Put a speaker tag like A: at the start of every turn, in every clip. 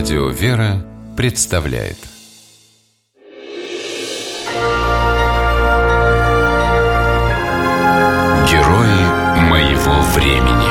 A: Радио «Вера» представляет Герои моего времени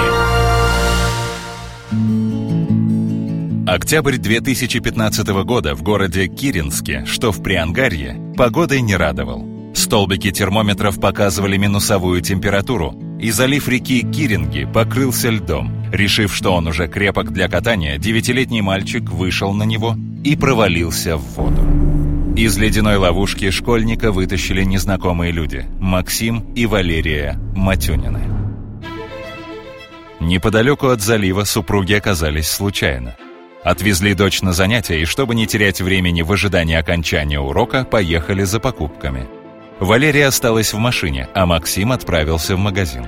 B: Октябрь 2015 года в городе Киринске, что в Приангарье, погодой не радовал. Столбики термометров показывали минусовую температуру, и залив реки Киринги покрылся льдом. Решив, что он уже крепок для катания, девятилетний мальчик вышел на него и провалился в воду. Из ледяной ловушки школьника вытащили незнакомые люди – Максим и Валерия Матюнины. Неподалеку от залива супруги оказались случайно. Отвезли дочь на занятия и, чтобы не терять времени в ожидании окончания урока, поехали за покупками – Валерия осталась в машине, а Максим отправился в магазин.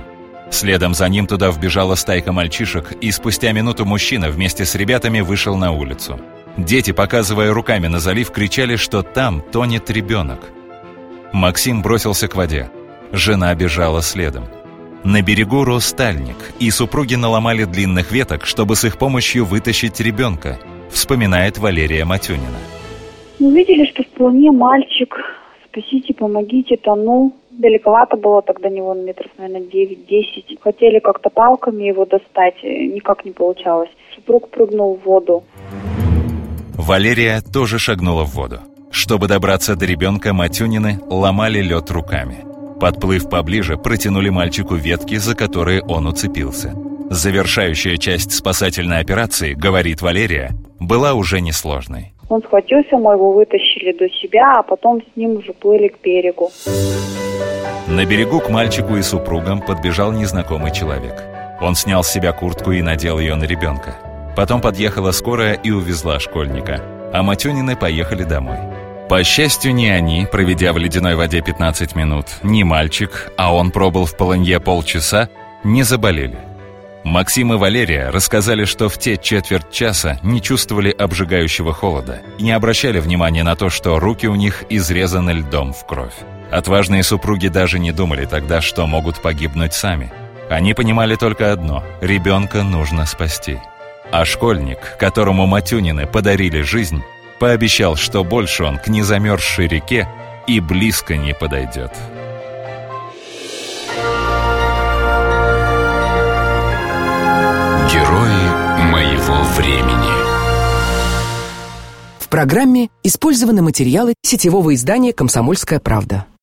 B: Следом за ним туда вбежала стайка мальчишек, и спустя минуту мужчина вместе с ребятами вышел на улицу. Дети, показывая руками на залив, кричали, что там тонет ребенок. Максим бросился к воде. Жена бежала следом. На берегу рос стальник, и супруги наломали длинных веток, чтобы с их помощью вытащить ребенка, вспоминает Валерия Матюнина.
C: Увидели, что в мальчик спасите, помогите, тонул. Далековато было тогда него, метров, наверное, 9-10. Хотели как-то палками его достать, э, никак не получалось. Супруг прыгнул в воду.
B: Валерия тоже шагнула в воду. Чтобы добраться до ребенка, Матюнины ломали лед руками. Подплыв поближе, протянули мальчику ветки, за которые он уцепился. Завершающая часть спасательной операции, говорит Валерия, была уже несложной.
C: Он схватился, мы его вытащили до себя, а потом с ним уже плыли к берегу.
B: На берегу к мальчику и супругам подбежал незнакомый человек. Он снял с себя куртку и надел ее на ребенка. Потом подъехала скорая и увезла школьника, а Матюнины поехали домой. По счастью, не они, проведя в ледяной воде 15 минут, ни мальчик, а он пробыл в полынье полчаса, не заболели. Максим и Валерия рассказали, что в те четверть часа не чувствовали обжигающего холода и не обращали внимания на то, что руки у них изрезаны льдом в кровь. Отважные супруги даже не думали тогда, что могут погибнуть сами. Они понимали только одно – ребенка нужно спасти. А школьник, которому Матюнины подарили жизнь, пообещал, что больше он к незамерзшей реке и близко не подойдет.
A: Времени.
D: В программе использованы материалы сетевого издания «Комсомольская правда».